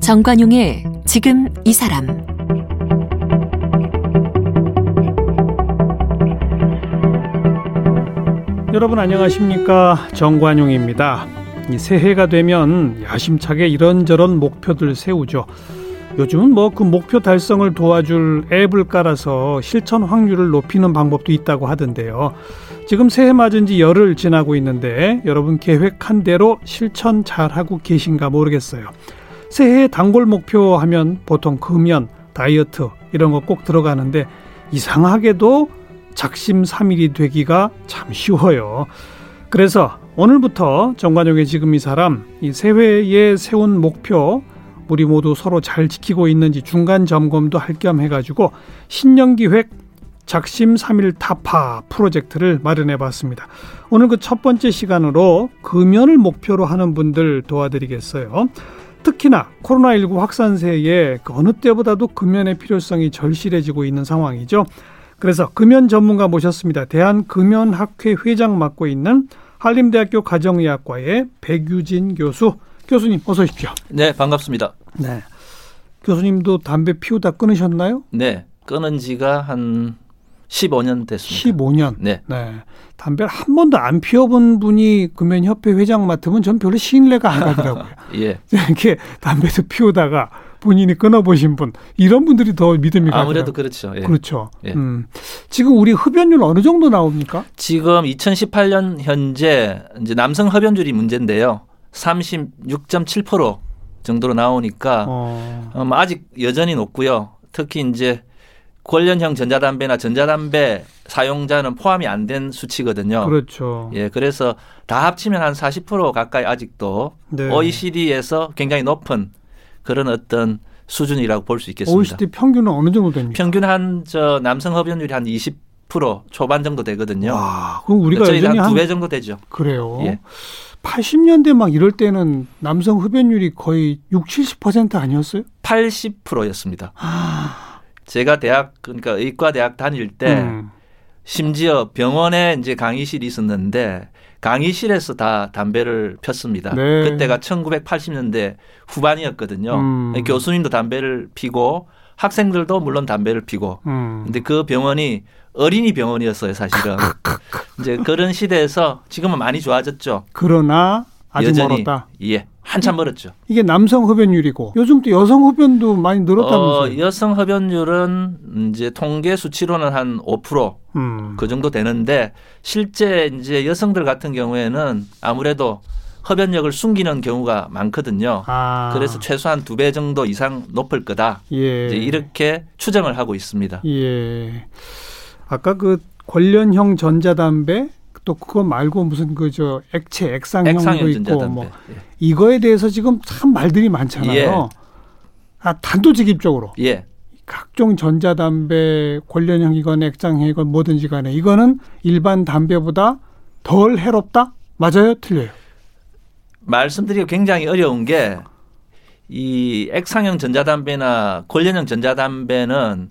정관용의 지금 이 사람 여러분 안녕하십니까 정관용입니다. 이 새해가 되면 야심차게 이런저런 목표들 세우죠. 요즘은 뭐 그 목표 달성을 도와줄 앱을 깔아서 실천 확률을 높이는 방법도 있다고 하던데요. 지금 새해 맞은 지 열흘 지나고 있는데 여러분 계획한 대로 실천 잘 하고 계신가 모르겠어요. 새해 단골 목표 하면 보통 금연, 다이어트 이런 거 꼭 들어가는데 이상하게도 작심삼일이 되기가 참 쉬워요. 그래서 오늘부터 정관용의 지금 이 사람 이 새해에 세운 목표 우리 모두 서로 잘 지키고 있는지 중간 점검도 할 겸 해가지고 신년 기획 작심 삼일 타파 프로젝트를 마련해 봤습니다. 오늘 그 첫 번째 시간으로 금연을 목표로 하는 분들 도와드리겠어요. 특히나 코로나19 확산세에 그 어느 때보다도 금연의 필요성이 절실해지고 있는 상황이죠. 그래서 금연 전문가 모셨습니다. 대한금연학회 회장 맡고 있는 한림대학교 가정의학과의 백유진 교수. 교수님 어서 오십시오. 네, 반갑습니다. 네. 교수님도 담배 피우다 끊으셨나요? 네, 끊은 지가 한 15년 됐습니다. 15년. 네. 네. 담배를 한 번도 안 피워본 분이 금연협회 회장 맡으면 전 별로 신뢰가 안 가더라고요. 예. 이렇게 담배도 피우다가 본인이 끊어보신 분 이런 분들이 더 믿음이 가요. 아무래도 그렇죠. 예. 그렇죠. 예. 음. 지금 우리 흡연율 어느 정도 나옵니까? 지금 2018년 현재 이제 남성 흡연율이 문제인데요. 36.7% 정도로 나오니까 어. 음, 아직 여전히 높고요. 특히 이제 관련형 전자담배나 전자담배 사용자는 포함이 안 된 수치거든요. 그렇죠. 예, 그래서 다 합치면 한 40% 가까이 아직도 네. OECD에서 굉장히 높은 그런 어떤 수준이라고 볼 수 있겠습니다. OECD 평균은 어느 정도 됩니까? 평균 한 저 남성 흡연율이 한 20% 초반 정도 되거든요. 와, 그럼 우리가 저희 한두 한배 정도 되죠. 그래요. 예. 80년대 막 이럴 때는 남성 흡연율이 거의 6, 70% 아니었어요? 80%였습니다. 아, 제가 대학 그러니까 의과 대학 다닐 때 음. 심지어 병원에 이제 강의실이 있었는데 강의실에서 다 담배를 폈습니다. 네. 그때가 1980년대 후반이었거든요. 음. 교수님도 담배를 피고 학생들도 물론 담배를 피고 음. 근데 그 병원이 어린이 병원이었어요, 사실은. 이제 그런 시대에서 지금은 많이 좋아졌죠. 그러나 아직 여전히 멀었다. 예, 한참 멀었죠. 이게 남성 흡연율이고 요즘 또 여성 흡연도 많이 늘었다면서요? 어, 여성 흡연율은 이제 통계 수치로는 한 5%. 음. 그 정도 되는데 실제 이제 여성들 같은 경우에는 아무래도 흡연력을 숨기는 경우가 많거든요. 아. 그래서 최소한 두 배 정도 이상 높을 거다. 예. 이제 이렇게 추정을 하고 있습니다. 예. 아까 그 관련형 전자담배 또 그거 말고 무슨 그 저 액체 액상형도 액상형 있고. 뭐 예. 이거에 대해서 지금 참 말들이 많잖아요. 예. 아 단도직입적으로 예. 각종 전자담배 관련형이건 액상형이건 뭐든지 간에 이거는 일반 담배보다 덜 해롭다? 맞아요? 틀려요? 말씀드리기 굉장히 어려운 게 이 액상형 전자담배나 관련형 전자담배는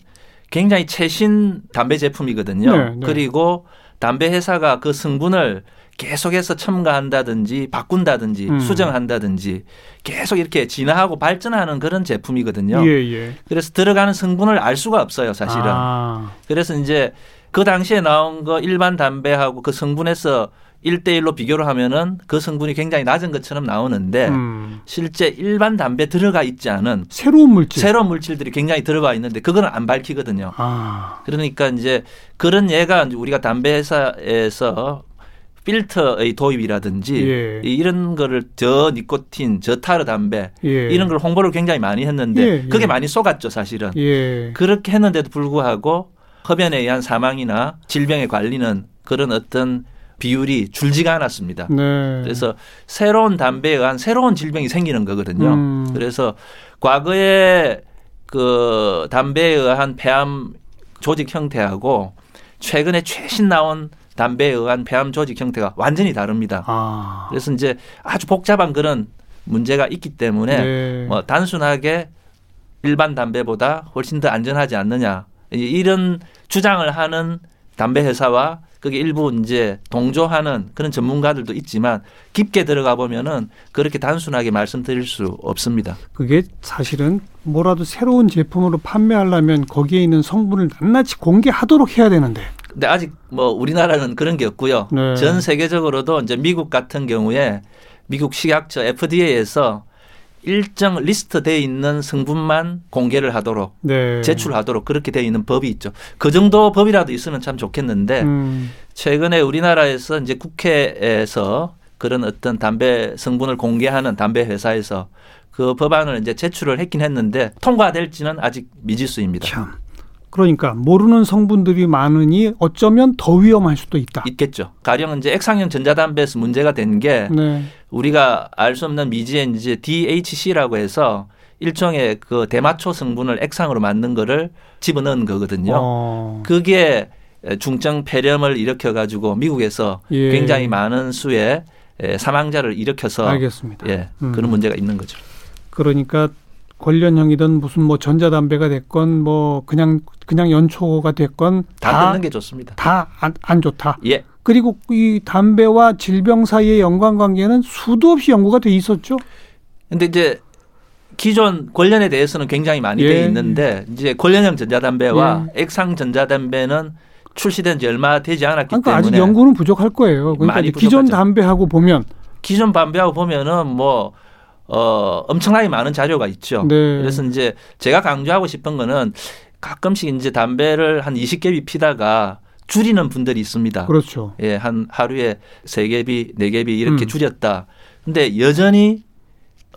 굉장히 최신 담배 제품이거든요. 네, 네. 그리고 담배 회사가 그 성분을 계속해서 첨가한다든지 바꾼다든지 음. 수정한다든지 계속 이렇게 진화하고 발전하는 그런 제품이거든요. 예, 예. 그래서 들어가는 성분을 알 수가 없어요, 사실은. 아, 그래서 이제 그 당시에 나온 거 일반 담배하고 그 성분에서 1대1로 비교를 하면은 그 성분이 굉장히 낮은 것처럼 나오는데 음. 실제 일반 담배 들어가 있지 않은 새로운 물질. 새로운 물질들이 굉장히 들어가 있는데 그거는 안 밝히거든요. 아, 그러니까 이제 그런 예가 우리가 담배 회사에서 필터의 도입이라든지 예. 이런 거를 저 니코틴, 저 타르 담배 예. 이런 걸 홍보를 굉장히 많이 했는데 예, 예. 그게 많이 속았죠 사실은. 예. 그렇게 했는데도 불구하고 흡연에 의한 사망이나 질병에 관리는 그런 어떤 비율이 줄지가 않았습니다. 네. 그래서 새로운 담배에 의한 새로운 질병이 생기는 거거든요. 음. 그래서 과거에 그 담배에 의한 폐암 조직 형태하고 최근에 최신 나온 담배에 의한 폐암 조직 형태가 완전히 다릅니다. 아. 그래서 이제 아주 복잡한 그런 문제가 있기 때문에 네. 뭐 단순하게 일반 담배보다 훨씬 더 안전하지 않느냐 이런 주장을 하는 담배 회사와 그게 일부 이제 동조하는 그런 전문가들도 있지만 깊게 들어가 보면은 그렇게 단순하게 말씀드릴 수 없습니다. 그게 사실은 뭐라도 새로운 제품으로 판매하려면 거기에 있는 성분을 낱낱이 공개하도록 해야 되는데. 근데 아직 뭐 우리나라는 그런 게 없고요. 네. 전 세계적으로도 이제 미국 같은 경우에 미국 식약처 FDA에서 일정 리스트돼 있는 성분만 공개를 하도록 네. 제출하도록 그렇게 돼 있는 법이 있죠. 그 정도 법이라도 있으면 참 좋겠는데 음, 최근에 우리나라에서 이제 국회에서 그런 어떤 담배 성분을 공개하는 담배 회사에서 그 법안을 이제 제출을 했긴 했는데 통과될지는 아직 미지수입니다. 참. 그러니까 모르는 성분들이 많으니 어쩌면 더 위험할 수도 있다. 있겠죠. 가령 이제 액상형 전자담배에서 문제가 된게 네. 우리가 알 수 없는 미지의 이제 DHC라고 해서 일종의 그 대마초 성분을 액상으로 만든 거를 집어넣은 거거든요. 어, 그게 중증 폐렴을 일으켜 가지고 미국에서 예. 굉장히 많은 수의 사망자를 일으켜서 알겠습니다. 예, 음. 그런 문제가 있는 거죠. 그러니까 관련형이든 무슨 뭐 전자담배가 됐건 뭐 그냥 그냥 연초가 됐건 다다 듣는 게 좋습니다. 다안 안 좋다. 예. 그리고 이 담배와 질병 사이의 연관 관계는 수도 없이 연구가 돼 있었죠. 근데 이제 기존 관련에 대해서는 굉장히 많이 예. 돼 있는데 이제 관련형 전자담배와 액상 전자담배는 출시된 지 얼마 되지 않았기 그러니까 아직 때문에 연구는 부족할 거예요. 그러니까 많이 기존. 담배하고 보면 기존 담배하고 보면은 뭐 어, 엄청나게 많은 자료가 있죠. 네. 그래서 이제 제가 강조하고 싶은 거는 가끔씩 이제 담배를 한 20개비 피다가 줄이는 분들이 있습니다. 그렇죠. 예, 한 하루에 세 개비, 네 개비 이렇게 음. 줄였다. 근데 여전히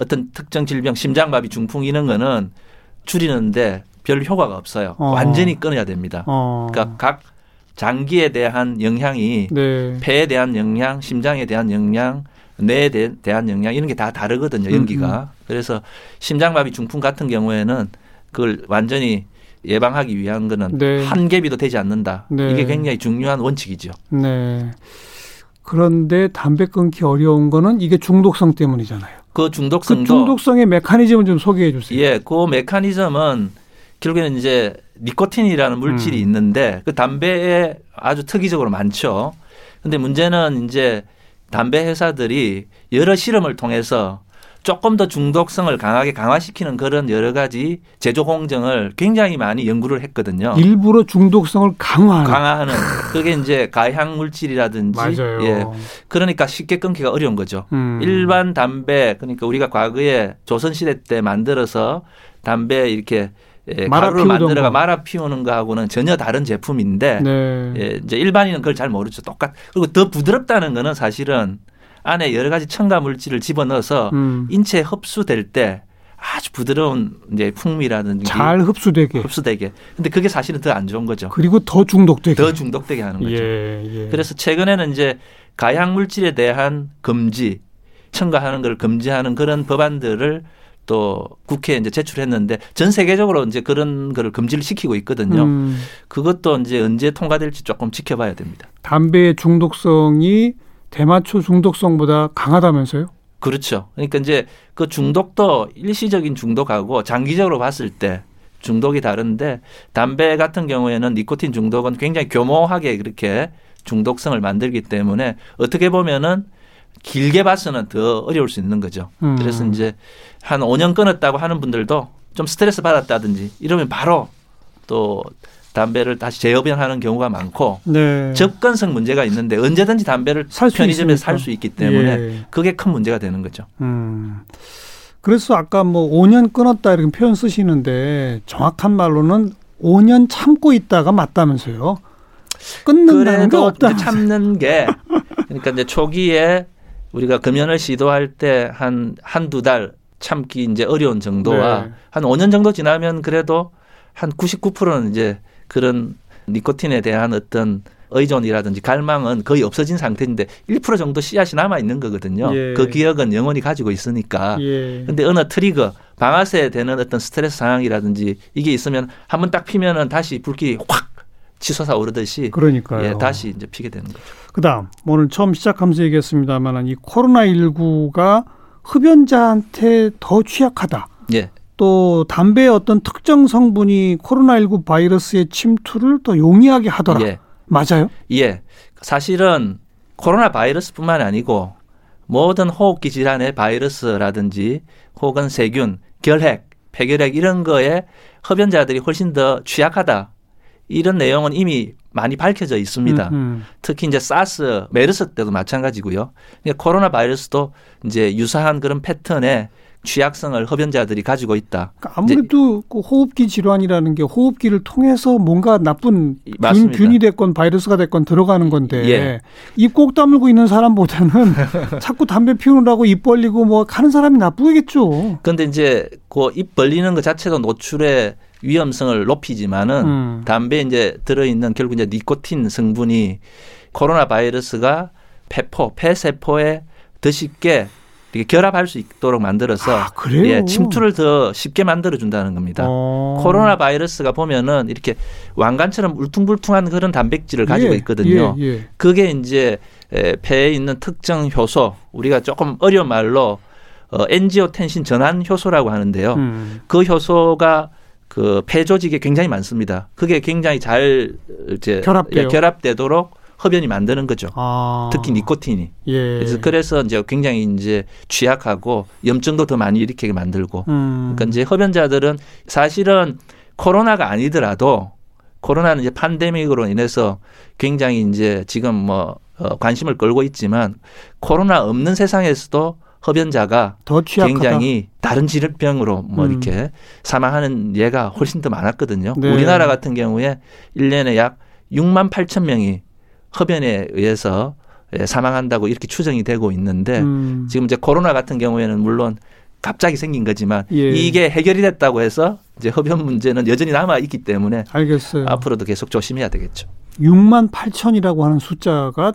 어떤 특정 질병, 심장마비, 중풍 이런 거는 줄이는데 별 효과가 없어요. 어. 완전히 끊어야 됩니다. 어. 그러니까 각 장기에 대한 영향이 네. 폐에 대한 영향, 심장에 대한 영향, 뇌에 대- 대한 영향 이런 게 다 다르거든요. 음, 연기가. 그래서 심장마비, 중풍 같은 경우에는 그걸 완전히 예방하기 위한 거는 네. 한 개비도 되지 않는다. 네. 이게 굉장히 중요한 원칙이죠. 네. 그런데 담배 끊기 어려운 거는 이게 중독성 때문이잖아요. 그그 중독성도 중독성의 메커니즘을 좀 소개해 주세요. 예, 그 메커니즘은 결국에는 이제 니코틴이라는 물질이 음. 있는데 그 담배에 아주 특이적으로 많죠. 근데 문제는 이제 담배 회사들이 여러 실험을 통해서 조금 더 중독성을 강하게 강화시키는 그런 여러 가지 제조 공정을 굉장히 많이 연구를 했거든요. 일부러 중독성을 강화하는. 강화하는 그게 이제 가향 물질이라든지 맞아요. 예. 그러니까 쉽게 끊기가 어려운 거죠. 음. 일반 담배 그러니까 우리가 과거에 조선 시대 때 만들어서 담배 이렇게 예, 말아 가루를 만들어가 거. 말아 피우는 거하고는 전혀 다른 제품인데 네. 예, 이제 일반인은 그걸 잘 모르죠. 똑같 그리고 더 부드럽다는 거는 사실은 안에 여러 가지 첨가 물질을 집어넣어서 음. 인체에 흡수될 때 아주 부드러운 이제 풍미라든지 잘 흡수되게. 흡수되게. 근데 그게 사실은 더 안 좋은 거죠. 그리고 더 중독되게. 더 중독되게 하는 거죠. 예, 예. 그래서 최근에는 이제 가향 물질에 대한 금지, 첨가하는 걸 금지하는 그런 법안들을 또 국회에 이제 제출했는데 전 세계적으로 이제 그런 거를 금지를 시키고 있거든요. 음, 그것도 이제 언제 통과될지 조금 지켜봐야 됩니다. 담배의 중독성이 대마초 중독성보다 강하다면서요? 그렇죠. 그러니까 이제 그 중독도 일시적인 중독하고 장기적으로 봤을 때 중독이 다른데 담배 같은 경우에는 니코틴 중독은 굉장히 교모하게 그렇게 중독성을 만들기 때문에 어떻게 보면은 길게 봐서는 더 어려울 수 있는 거죠. 음. 그래서 이제 한 5년 끊었다고 하는 분들도 좀 스트레스 받았다든지 이러면 바로 또 담배를 다시 재흡연하는 경우가 많고 네. 접근성 문제가 있는데 언제든지 담배를 살수 편의점에서. 살 수 있기 때문에 예. 그게 큰 문제가 되는 거죠. 음. 그래서 아까 뭐 5년 끊었다 이렇게 표현 쓰시는데 정확한 말로는 5년 참고 있다가 맞다면서요. 끊는다는 게 없다. 참는 게 그러니까 이제 초기에 우리가 금연을 시도할 때 한 한두 달 참기 이제 어려운 정도와 네. 한 5년 정도 지나면 그래도 한 99%는 이제 그런 니코틴에 대한 어떤 의존이라든지 갈망은 거의 없어진 상태인데 1% 정도 씨앗이 남아 있는 거거든요. 예. 그 기억은 영원히 가지고 있으니까. 예. 근데 어느 트리거 방아쇠에 되는 어떤 스트레스 상황이라든지 이게 있으면 한 번 딱 피면은 다시 불길이 확 치솟아 오르듯이 그러니까요. 예, 다시 이제 피게 되는 거죠. 그다음 오늘 처음 시작하면서 얘기했습니다만 이 코로나 19가 흡연자한테 더 취약하다. 예. 또 담배의 어떤 특정 성분이 코로나19 바이러스의 침투를 더 용이하게 하더라. 예. 맞아요? 예. 사실은 코로나 바이러스뿐만 아니고 모든 호흡기 질환의 바이러스라든지 혹은 세균, 결핵, 폐결핵 이런 거에 흡연자들이 훨씬 더 취약하다. 이런 내용은 이미 많이 밝혀져 있습니다. 음, 음. 특히 이제 사스, 메르스 때도 마찬가지고요. 그러니까 코로나 바이러스도 이제 유사한 그런 패턴의 취약성을 흡연자들이 가지고 있다. 그러니까 아무래도 그 호흡기 질환이라는 게 호흡기를 통해서 뭔가 나쁜 균. 균이 됐건 바이러스가 됐건 들어가는 건데 예. 입꼭 다물고 있는 사람보다는 자꾸 담배 피우느라고 입 벌리고 뭐 하는 사람이 나쁘겠죠. 그런데 이제 그 입 벌리는 것 자체도 노출의 위험성을 높이지만은 음. 담배에 이제 들어있는 결국 이제 니코틴 성분이 코로나 바이러스가 폐포, 폐세포에 더 쉽게 이렇게 결합할 수 있도록 만들어서 아? 예, 침투를 더 쉽게 만들어 준다는 겁니다. 어. 코로나 바이러스가 보면은 이렇게 왕관처럼 울퉁불퉁한 그런 단백질을 가지고 예, 있거든요. 예, 예. 그게 이제 에, 폐에 있는 특정 효소, 우리가 조금 어려운 말로 어, 엔지오텐신 전환 효소라고 하는데요. 음. 그 효소가 그 폐 조직에 굉장히 많습니다. 그게 굉장히 잘 이제 결합돼요. 예, 결합되도록 흡연이 만드는 거죠. 아. 특히 니코틴이. 예. 그래서 그래서 이제 굉장히 이제 취약하고 염증도 더 많이 일으키게 만들고. 음. 그러니까 이제 흡연자들은 사실은 코로나가 아니더라도 코로나는 이제 팬데믹으로 인해서 굉장히 이제 지금 뭐 어, 관심을 끌고 있지만 코로나 없는 세상에서도 흡연자가. 굉장히 다른 질병으로 뭐 음. 이렇게 사망하는 예가 훨씬 더 많았거든요. 네. 우리나라 같은 경우에 1년에 약 6만 8천 명이 흡연에 의해서 예, 사망한다고 이렇게 추정이 되고 있는데 음. 지금 이제 코로나 같은 경우에는 물론 갑자기 생긴 거지만 예. 이게 해결이 됐다고 해서 이제 흡연 문제는 여전히 남아 있기 때문에 알겠어요. 앞으로도 계속 조심해야 되겠죠. 6만 8천이라고 하는 숫자가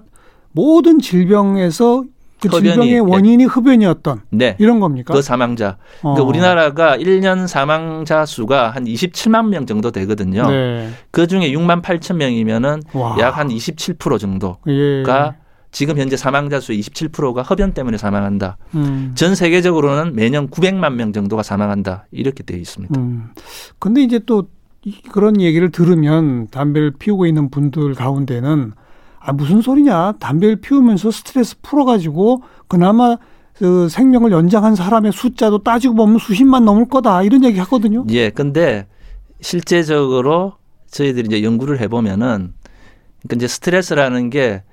모든 질병에서 그 흡연이, 질병의 예. 원인이 흡연이었던 네. 이런 겁니까? 그 사망자. 그러니까 어. 우리나라가 1년 사망자 수가 한 27만 명 정도 되거든요. 네. 그 중에 6만 8천 명이면은 와. 약한 27% 정도가 예. 지금 현재 사망자 수의 27%가 흡연 때문에 사망한다. 음. 전 세계적으로는 매년 900만 명 정도가 사망한다. 이렇게 되어 있습니다. 음. 근데 이제 또 이- 그런 얘기를 들으면 담배를 피우고 있는 분들 가운데는 아 무슨 소리냐 담배를 피우면서 스트레스 풀어가지고 그나마 그 생명을 연장한 사람의 숫자도 따지고 보면 수십만 넘을 거다 이런 얘기 하거든요. 예, 근데 실제적으로 저희들이 이제 연구를 해보면은 그러니까 이제 스트레스라는 게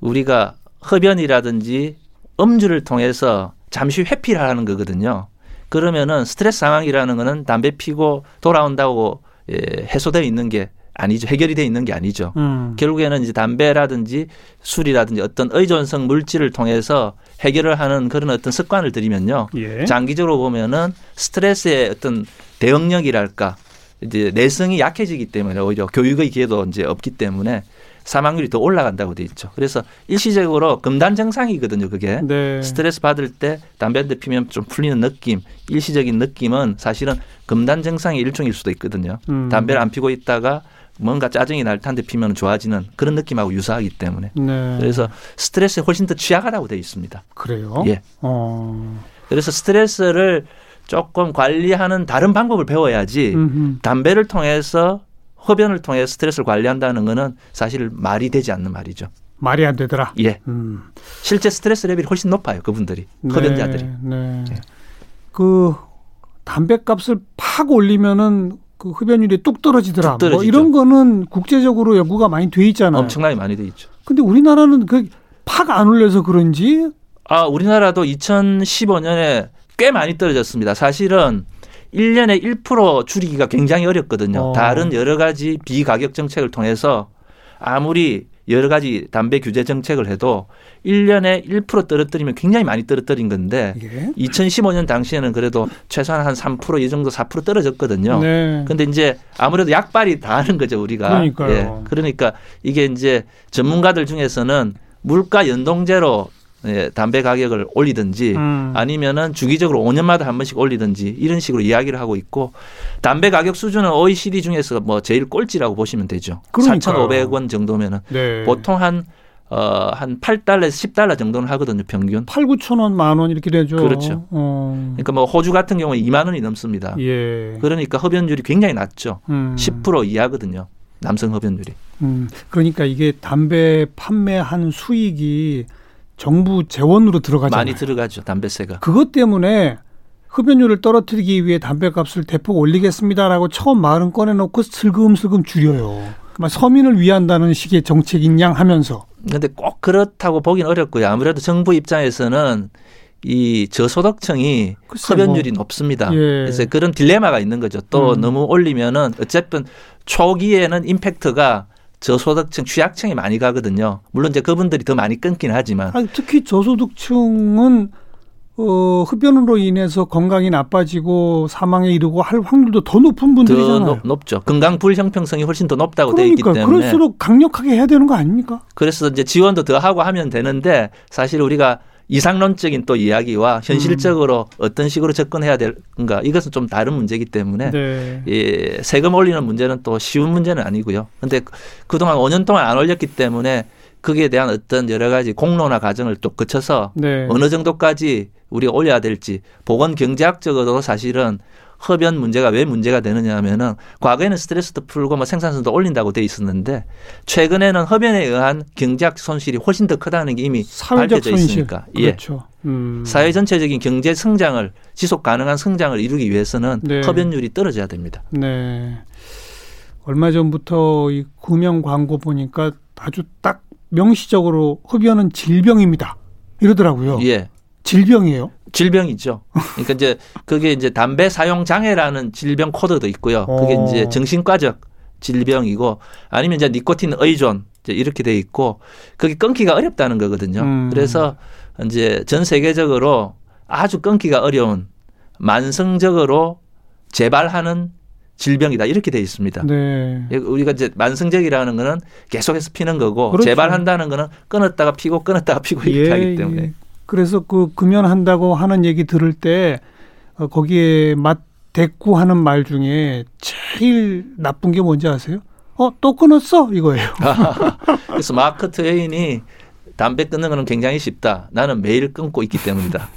우리가 흡연이라든지 음주를 통해서 잠시 회피를 하는 거거든요. 그러면은 스트레스 상황이라는 거는 담배 피고 돌아온다고 예, 해소되어 있는 게 아니죠. 해결이 돼 있는 게 아니죠. 음. 결국에는 이제 담배라든지 술이라든지 어떤 의존성 물질을 통해서 해결을 하는 그런 어떤 습관을 들이면요. 예. 장기적으로 보면은 스트레스의 어떤 대응력이랄까 이제 내성이 약해지기 때문에 오히려 교육의 기회도 이제 없기 때문에 사망률이 더 올라간다고 돼 있죠. 그래서 일시적으로 금단 증상이거든요. 그게 네. 스트레스 받을 때 담배 한 대 피면 좀 풀리는 느낌, 일시적인 느낌은 사실은 금단 증상의 일종일 수도 있거든요. 음. 담배를 안 피고 있다가 뭔가 짜증이 날 텐데 피면 좋아지는 그런 느낌하고 유사하기 때문에 네. 그래서 스트레스에 훨씬 더 취약하다고 돼 있습니다. 그래요. 예. 어. 그래서 스트레스를 조금 관리하는 다른 방법을 배워야지 음흠. 담배를 통해서 흡연을 통해 스트레스를 관리한다는 거는 사실 말이 되지 않는 말이죠. 말이 안 되더라. 예. 음. 실제 스트레스 레벨이 훨씬 높아요. 그분들이. 흡연자들이. 네. 네. 예. 그 담배값을 팍 올리면은 그 흡연율이 뚝 떨어지더라. 뚝. 뭐 이런 거는 국제적으로 연구가 많이 돼 있잖아요. 엄청나게 많이 돼 있죠. 근데 우리나라는 그 팍 안 올려서 그런지 아, 우리나라도 2015년에 꽤 많이 떨어졌습니다. 사실은 1년에 1% 줄이기가 굉장히 어렵거든요. 어. 다른 여러 가지 비가격 정책을 통해서 아무리 여러 가지 담배 규제 정책을 해도 1년에 1% 떨어뜨리면 굉장히 많이 떨어뜨린 건데 예. 2015년 당시에는 그래도 최소한 한 3%이 정도 4% 떨어졌거든요. 네. 근데 이제 아무래도 약발이 다 하는 거죠, 우리가. 그러니까요. 예. 그러니까 이게 이제 전문가들 중에서는 물가 연동제로 예, 담배 가격을 올리든지 음. 아니면은 주기적으로 5년마다 한 번씩 올리든지 이런 식으로 이야기를 하고 있고 담배 가격 수준은 OECD 중에서 뭐 제일 꼴찌라고 보시면 되죠. 그러니까요. 4,500원 정도면은 네. 보통 한 어, 한 8달러에서 10달러 정도는 하거든요, 평균. 8, 9천 원, 만 원 이렇게 되죠. 그렇죠. 어. 그러니까 뭐 호주 같은 경우는 2만 원이 넘습니다. 예. 그러니까 흡연율이 굉장히 낮죠. 음. 10% 이하거든요. 남성 흡연율이. 음. 그러니까 이게 담배 판매한 수익이 정부 재원으로 들어가잖아요. 많이 들어가죠, 담배세가. 그것 때문에 흡연율을 떨어뜨리기 위해 담배값을 대폭 올리겠습니다라고 처음 말은 꺼내놓고 슬금슬금 줄여요. 막 서민을 위한다는 식의 정책인 양 하면서 근데 꼭 그렇다고 보긴 어렵고요. 아무래도 정부 입장에서는 이 저소득층이 흡연율이 뭐. 높습니다. 예. 그래서 그런 딜레마가 있는 거죠. 또 음. 너무 올리면은 어쨌든 초기에는 임팩트가 저소득층, 취약층이 많이 가거든요. 물론 이제 그분들이 더 많이 끊긴 하지만 아니, 특히 저소득층은 어, 흡연으로 인해서 건강이 나빠지고 사망에 이르고 할 확률도 더 높은 더 분들이잖아요. 높, 높죠. 건강 불형평성이 훨씬 더 높다고 돼 있기 그러니까 때문에 그럴수록 강력하게 해야 되는 거 아닙니까? 그래서 이제 지원도 더 하고 하면 되는데 사실 우리가 이상론적인 또 이야기와 현실적으로 음. 어떤 식으로 접근해야 될까 이것은 좀 다른 문제이기 때문에 네. 예, 세금 올리는 문제는 또 쉬운 문제는 아니고요. 근데 그- 그동안 5년 동안 안 올렸기 때문에 거기에 대한 어떤 여러 가지 공론화 과정을 또 거쳐서 네. 어느 정도까지 우리가 올려야 될지 보건 경제학적으로도 사실은 흡연 문제가 왜 문제가 되느냐 하면은 과거에는 스트레스도 풀고 뭐 생산성도 올린다고 돼 있었는데 최근에는 흡연에 의한 경제학 손실이 훨씬 더 크다는 게 이미 밝혀져. 있으니까 예. 그렇죠. 음. 사회 전체적인 경제 성장을 지속 가능한 성장을 이루기 위해서는 네. 흡연율이 떨어져야 됩니다. 네. 얼마 전부터 이 구명 광고 보니까 아주 딱 명시적으로 흡연은 질병입니다. 이러더라고요. 예. 질병이에요. 질병이죠. 그러니까 이제 그게 이제 담배 사용 장애라는 질병 코드도 있고요. 그게 어. 이제 정신과적 질병이고 아니면 이제 니코틴 의존 이제 이렇게 돼 있고 그게 끊기가 어렵다는 거거든요. 음. 그래서 이제 전 세계적으로 아주 끊기가 어려운 만성적으로 재발하는 질병이다 이렇게 돼 있습니다. 네. 우리가 이제 만성적이라는 거는 계속해서 피는 거고 그렇죠. 재발한다는 거는 끊었다가 피고 끊었다가 피고 이렇게 하기 때문에 예. 그래서 그 금연한다고 하는 얘기 들을 때 어, 거기에 맛 대꾸하는 말 중에 제일 나쁜 게 뭔지 아세요? 어, 또 끊었어? 이거예요. 그래서 마크 트웨인이 담배 끊는 거는 굉장히 쉽다. 나는 매일 끊고 있기 때문이다.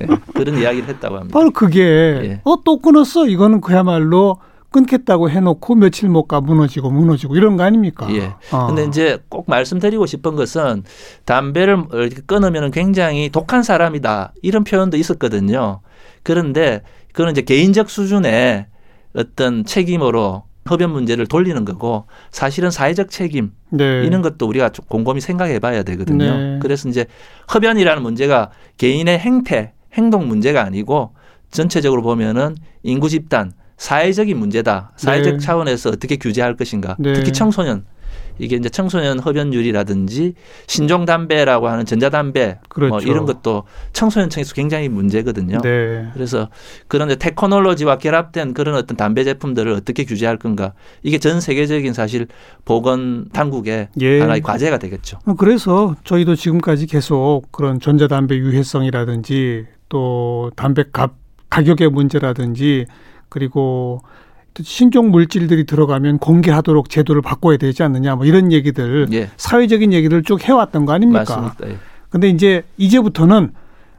네, 그런 이야기를 했다고 합니다. 바로 그게 예. 어, 또 끊었어? 이거는 그야말로 끊겠다고 해놓고 며칠 못 가 무너지고 무너지고 이런 거 아닙니까? 예. 어. 근데 이제 꼭 말씀드리고 싶은 것은 담배를 끊으면 굉장히 독한 사람이다. 이런 표현도 있었거든요. 그런데 그건 이제 개인적 수준의 어떤 책임으로 흡연 문제를 돌리는 거고 사실은 사회적 책임 네. 이런 것도 우리가 좀 곰곰이 생각해 봐야 되거든요. 네. 그래서 이제 흡연이라는 문제가 개인의 행태, 행동 문제가 아니고 전체적으로 보면은 인구 집단, 사회적인 문제다. 사회적 네. 차원에서 어떻게 규제할 것인가. 네. 특히 청소년. 이게 이제 청소년 흡연율이라든지 신종 담배라고 하는 전자담배 그렇죠. 뭐 이런 것도 청소년층에서 굉장히 문제거든요. 네. 그래서 그런 테크놀로지와 결합된 그런 어떤 담배 제품들을 어떻게 규제할 건가 이게 전 세계적인 사실 보건 당국의 예. 하나의 과제가 되겠죠. 어, 그래서 저희도 지금까지 계속 그런 전자담배 유해성이라든지 또 담배 값 가격의 문제라든지 그리고 또 신종 물질들이 들어가면 공개하도록 제도를 바꿔야 되지 않느냐 뭐 이런 얘기들 예, 사회적인 얘기를 쭉 해왔던 거 아닙니까? 맞습니다. 예. 근데 이제 이제부터는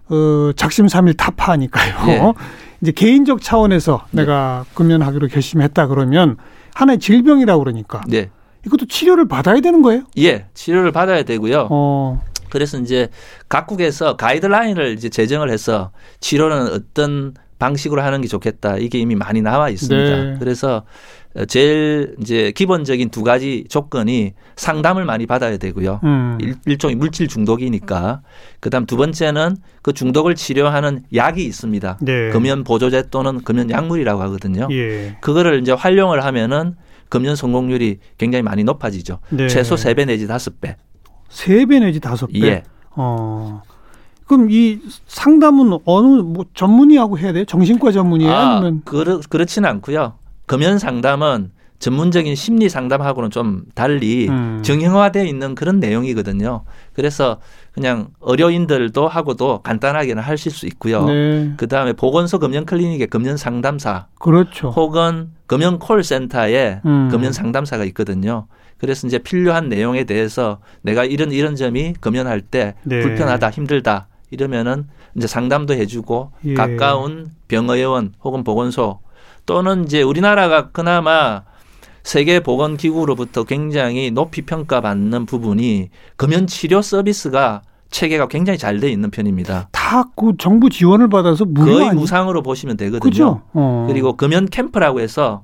어 작심삼일 타파하니까요. 예. 이제 개인적 차원에서 내가 금연하기로 결심했다 그러면 하나의 질병이라고 그러니까 네. 이것도 치료를 받아야 되는 거예요? 예, 치료를 받아야 되고요. 어. 그래서 이제 각국에서 가이드라인을 이제 제정을 해서 치료는 어떤 방식으로 하는 게 좋겠다. 이게 이미 많이 나와 있습니다. 네. 그래서 제일 이제 기본적인 두 가지 조건이 상담을 많이 받아야 되고요. 음. 일, 일종의 물질 중독이니까. 그다음 두 번째는 그 중독을 치료하는 약이 있습니다. 네. 금연 보조제 또는 금연 약물이라고 하거든요. 예. 그거를 이제 활용을 하면은 금연 성공률이 굉장히 많이 높아지죠. 네. 최소 세 배 내지 다섯 배세배 내지 다섯 배. 예. 어. 그럼 이 상담은 어느 뭐 전문의하고 해야 돼요? 정신과 전문의예요? 아, 아니면 그렇, 그렇지는 않고요. 금연 상담은 전문적인 심리 상담하고는 좀 달리 음. 정형화되어 있는 그런 내용이거든요. 그래서 그냥 의료인들도 하고도 간단하게는 하실 수 있고요. 네. 그 다음에 보건소 금연 클리닉의 금연 상담사 그렇죠. 혹은 금연 콜센터에 음. 금연 상담사가 있거든요. 그래서 이제 필요한 내용에 대해서 내가 이런 이런 점이 금연할 때 네. 불편하다, 힘들다 이러면은 이제 상담도 해주고 예. 가까운 병의원 혹은 보건소 또는 이제 우리나라가 그나마 세계 보건 기구로부터 굉장히 높이 평가받는 부분이 금연 치료 서비스가 체계가 굉장히 잘 돼 있는 편입니다. 다 그 정부 지원을 받아서 거의 아니 무상으로 보시면 되거든요. 그죠? 어. 그리고 금연 캠프라고 해서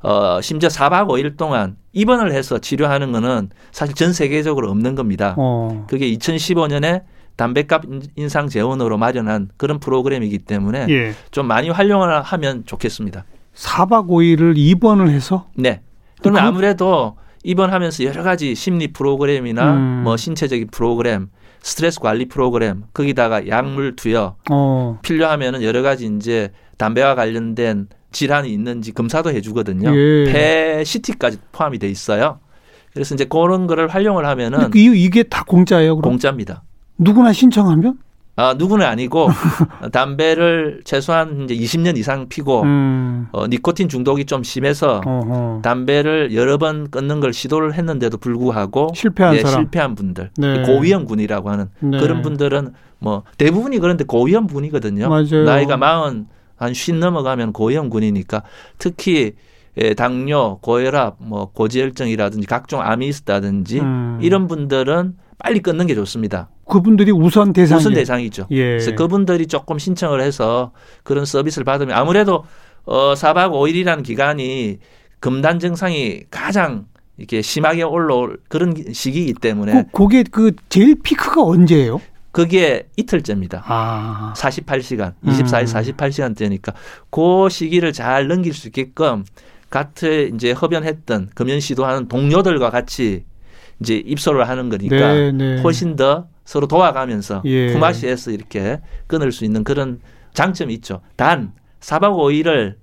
어 심지어 4박 5일 동안 입원을 해서 치료하는 거는 사실 전 세계적으로 없는 겁니다. 어. 그게 2015년에 담배값 인- 인상 재원으로 마련한 그런 프로그램이기 때문에 예. 좀 많이 활용을 하면 좋겠습니다. 4박 5일을 입원을 해서 네. 그러면 그럼- 아무래도 입원하면서 여러 가지 심리 프로그램이나 음. 뭐 신체적인 프로그램, 스트레스 관리 프로그램, 거기다가 약물 투여, 어. 필요하면은 여러 가지 이제 담배와 관련된 질환이 있는지 검사도 해주거든요. 예. 폐 CT까지 포함이 돼 있어요. 그래서 이제 그런 거를 활용을 하면은 이게 다 공짜예요, 그럼? 공짜입니다. 누구나 신청하면? 아, 누구는 아니고 담배를 최소한 이제 20년 이상 피고 음. 어, 니코틴 중독이 좀 심해서 어허. 담배를 여러 번 끊는 걸 시도를 했는데도 불구하고 실패한 예, 사람. 실패한 분들 네. 고위험군이라고 하는 네. 그런 분들은 뭐 대부분이 그런데 고위험군이거든요. 맞아요. 나이가 마흔 한 쉰 넘어가면 고위험군이니까 특히 예, 당뇨, 고혈압, 뭐 고지혈증이라든지 각종 암이 있다든지 음. 이런 분들은 빨리 끊는 게 좋습니다. 그분들이 우선 대상이 우선 대상이죠. 예. 그래서 그분들이 조금 신청을 해서 그런 서비스를 받으면 아무래도 어 4박 5일이라는 기간이 금단 증상이 가장 이렇게 심하게 올라올 그런 시기이기 때문에 그, 그게 그 제일 피크가 언제예요? 그게 이틀째입니다. 아. 48시간, 음. 24일 48시간째니까 그 시기를 잘 넘길 수 있게끔 같은 이제 흡연했던 금연 시도하는 동료들과 같이 이제 입소를 하는 거니까 네, 네. 훨씬 더 서로 도와가면서 예. 품앗이해서 이렇게 끊을 수 있는 그런 장점이 있죠. 단 4박 5일을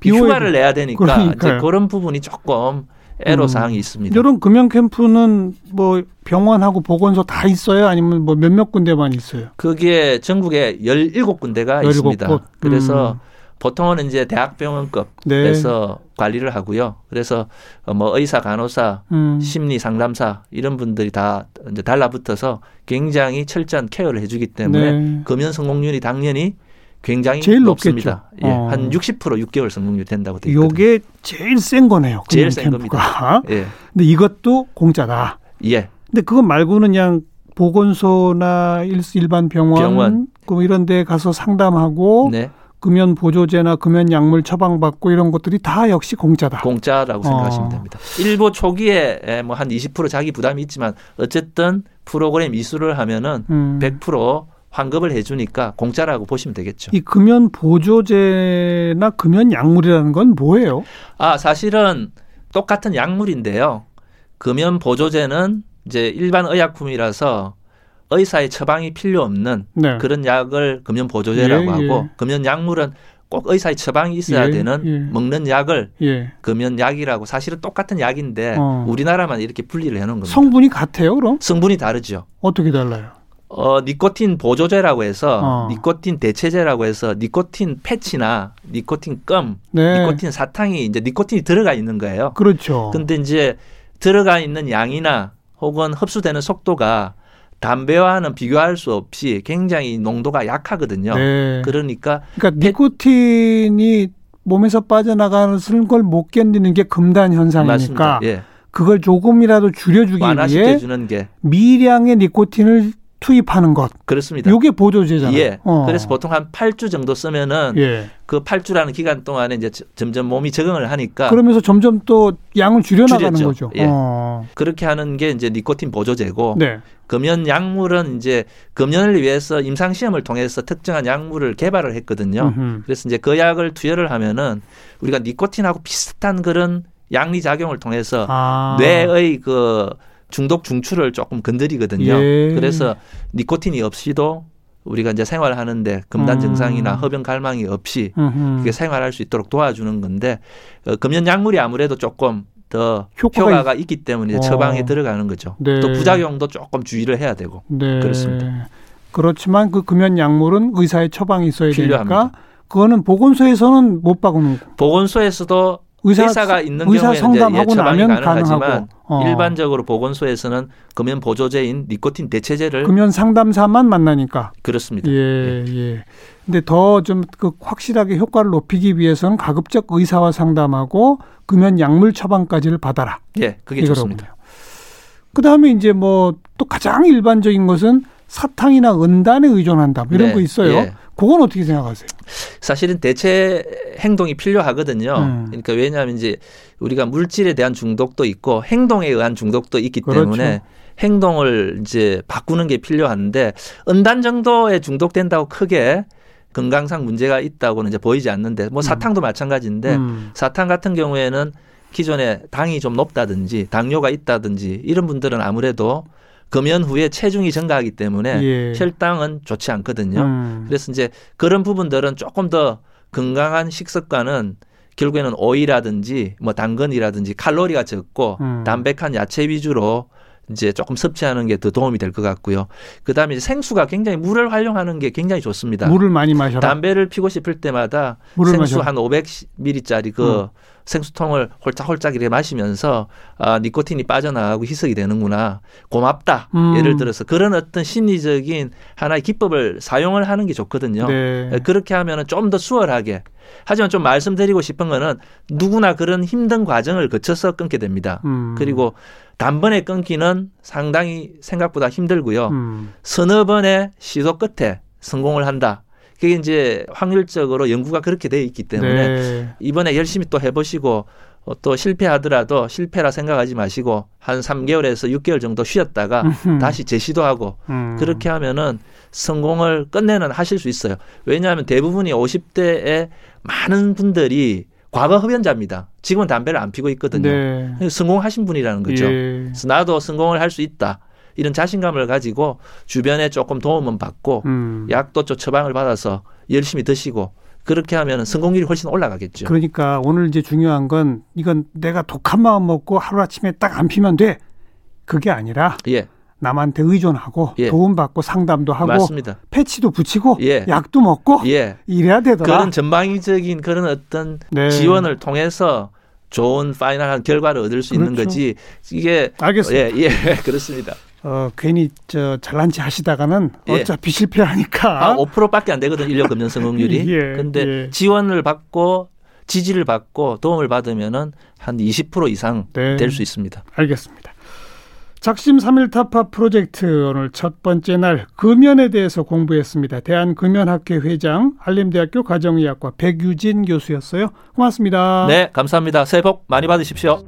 비워야 휴가를 내야 되니까 그러니까요. 이제 그런 부분이 조금 애로 음. 사항이 있습니다. 이런 금연 캠프는 뭐 병원하고 보건소 다 있어요? 아니면 뭐 몇몇 군데만 있어요? 그게 전국에 17군데가 17 있습니다. 곳. 그래서 음. 보통은 이제 대학병원급에서 네. 관리를 하고요. 그래서 어, 뭐 의사, 간호사, 음. 심리 상담사 이런 분들이 다 이제 달라붙어서 굉장히 철저한 케어를 해주기 때문에 네. 금연 성공률이 당연히 굉장히 제일 높습니다. 높겠죠. 예, 어. 한 60% 6개월 성공률 된다고 되어 있거든요. 요게 제일 센 거네요. 제일 센 캠프가. 예, 근데 이것도 공짜다. 예, 근데 그거 말고는 그냥 보건소나 일- 일반 병원, 병원. 그 이런 데 가서 상담하고 네, 금연 보조제나 금연 약물 처방받고 이런 것들이 다 역시 공짜다. 공짜라고 생각하시면 어. 됩니다. 일부 초기에 뭐 한 20% 자기 부담이 있지만 어쨌든 프로그램 이수를 하면은 음. 100% 환급을 해주니까 공짜라고 보시면 되겠죠. 이 금연 보조제나 금연 약물이라는 건 뭐예요? 아, 사실은 똑같은 약물인데요. 금연 보조제는 이제 일반 의약품이라서 의사의 처방이 필요 없는 네. 그런 약을 금연 보조제라고 예, 하고 예. 금연 약물은 꼭 의사의 처방이 있어야 예, 되는 예. 먹는 약을 예. 금연 약이라고 사실은 똑같은 약인데 어. 우리나라만 이렇게 분리를 해놓은 겁니다. 성분이 같아요, 그럼? 성분이 다르죠. 어떻게 달라요? 어, 니코틴 보조제라고 해서 어. 니코틴 대체제라고 해서 니코틴 패치나 니코틴 껌, 네. 니코틴 사탕이 이제 니코틴이 들어가 있는 거예요. 그렇죠. 근데 이제 들어가 있는 양이나 혹은 흡수되는 속도가 담배와는 비교할 수 없이 굉장히 농도가 약하거든요. 네. 그러니까 그러니까 니코틴이 몸에서 빠져나가는 걸 못 견디는 게 금단 현상이니까. 예. 그걸 조금이라도 줄여주기 위해 주는 게 미량의 니코틴을 투입하는 것. 그렇습니다. 요게 보조제잖아요. 예. 어. 그래서 보통 한 8주 정도 쓰면은 예. 그 8주라는 기간 동안에 이제 저- 점점 몸이 적응을 하니까 그러면서 점점 또 양을 줄여 나가는 줄였죠. 거죠. 예. 어. 그렇게 하는 게 이제 니코틴 보조제고 네. 금연 약물은 이제 금연을 위해서 임상 시험을 통해서 특정한 약물을 개발을 했거든요. 음흠. 그래서 이제 그 약을 투여를 하면은 우리가 니코틴하고 비슷한 그런 양리 작용을 통해서 아. 뇌의 그 중독 중추를 조금 건드리거든요. 예. 그래서 니코틴이 없이도 우리가 이제 생활하는데 금단 음. 증상이나 흡연 갈망이 없이 음흠. 그게 생활할 수 있도록 도와주는 건데 어, 금연 약물이 아무래도 조금 더 효과가 효과가, 있기 때문에 어. 처방에 들어가는 거죠. 네. 또 부작용도 조금 주의를 해야 되고 네. 그렇습니다. 그렇지만 그 금연 약물은 의사의 처방이 있어야 필요합니다. 되니까 그거는 보건소에서는 못 박는 거. 보건소에서도 의사, 가 있는 의사 경우에는 예, 처방이 나면 가능하지만. 어. 일반적으로 보건소에서는 금연 보조제인 니코틴 대체제를 금연 상담사만 만나니까. 그렇습니다. 예, 예. 근데 더 좀 그 확실하게 효과를 높이기 위해서는 가급적 의사와 상담하고 금연 약물 처방까지를 받아라. 예, 그게 이거로군요. 좋습니다. 그다음에 이제 뭐 또 가장 일반적인 것은 사탕이나 은단에 의존한다. 뭐 이런 네, 거 있어요. 예. 그건 어떻게 생각하세요? 사실은 대체 행동이 필요하거든요. 음. 그러니까 왜냐하면 이제 우리가 물질에 대한 중독도 있고 행동에 의한 중독도 있기 그렇죠. 때문에 행동을 이제 바꾸는 게 필요한데 은단 정도에 중독된다고 크게 건강상 문제가 있다고는 이제 보이지 않는데 뭐 사탕도 마찬가지인데 음. 사탕 같은 경우에는 기존에 당이 좀 높다든지 당뇨가 있다든지 이런 분들은 아무래도 금연 후에 체중이 증가하기 때문에 예. 혈당은 좋지 않거든요. 음. 그래서 이제 그런 부분들은 조금 더 건강한 식습관은 결국에는 오이라든지 뭐 당근이라든지 칼로리가 적고 음. 담백한 야채 위주로 이제 조금 섭취하는 게 더 도움이 될 것 같고요. 그다음에 생수가 굉장히 물을 활용하는 게 굉장히 좋습니다. 물을 많이 마셔라. 담배를 피고 싶을 때마다 생수 마셔라. 한 500ml짜리 그 음. 생수통을 홀짝홀짝 이렇게 마시면서 아 니코틴이 빠져나가고 희석이 되는구나 고맙다 음. 예를 들어서 그런 어떤 심리적인 하나의 기법을 사용을 하는 게 좋거든요. 네. 그렇게 하면은 좀 더 수월하게 하지만 좀 말씀드리고 싶은 거는 누구나 그런 힘든 과정을 거쳐서 끊게 됩니다. 음. 그리고 단번에 끊기는 상당히 생각보다 힘들고요. 음. 서너 번의 시도 끝에 성공을 한다. 그게 이제 확률적으로 연구가 그렇게 되어 있기 때문에 네. 이번에 열심히 또 해보시고 어, 또 실패하더라도 실패라 생각하지 마시고 한 3개월에서 6개월 정도 쉬었다가 음흠. 다시 재시도하고 음. 그렇게 하면은 성공을 끝내는 하실 수 있어요. 왜냐하면 대부분이 50대에 많은 분들이 과거 흡연자입니다. 지금은 담배를 안 피고 있거든요. 네. 성공하신 분이라는 거죠. 예. 그래서 나도 성공을 할 수 있다. 이런 자신감을 가지고 주변에 조금 도움은 받고 음. 약도 좀 처방을 받아서 열심히 드시고 그렇게 하면 성공률이 훨씬 올라가겠죠. 그러니까 오늘 이제 중요한 건 이건 내가 독한 마음 먹고 하루아침에 딱 안 피면 돼. 그게 아니라 예, 남한테 의존하고 예. 도움받고 상담도 하고 맞습니다. 패치도 붙이고 예. 약도 먹고 예, 이래야 되더라. 그런 전방위적인 그런 어떤 네. 지원을 통해서 좋은 파이널한 결과를 얻을 수 있는 그렇죠. 거지. 이게 알겠습니다. 예, 예, 그렇습니다. 어, 괜히 저 잘난 체 하시다가는 예. 어차피 실패하니까. 한 5%밖에 안 되거든 인력 금연 성공률이. 예, 근데 예. 지원을 받고 지지를 받고 도움을 받으면은 한 20% 이상 네. 될수 있습니다. 알겠습니다. 작심 삼일 타파 프로젝트 오늘 첫 번째 날 금연에 대해서 공부했습니다. 대한금연학회 회장 한림대학교 가정의학과 백유진 교수였어요. 고맙습니다. 네, 감사합니다. 새해 복 많이 받으십시오.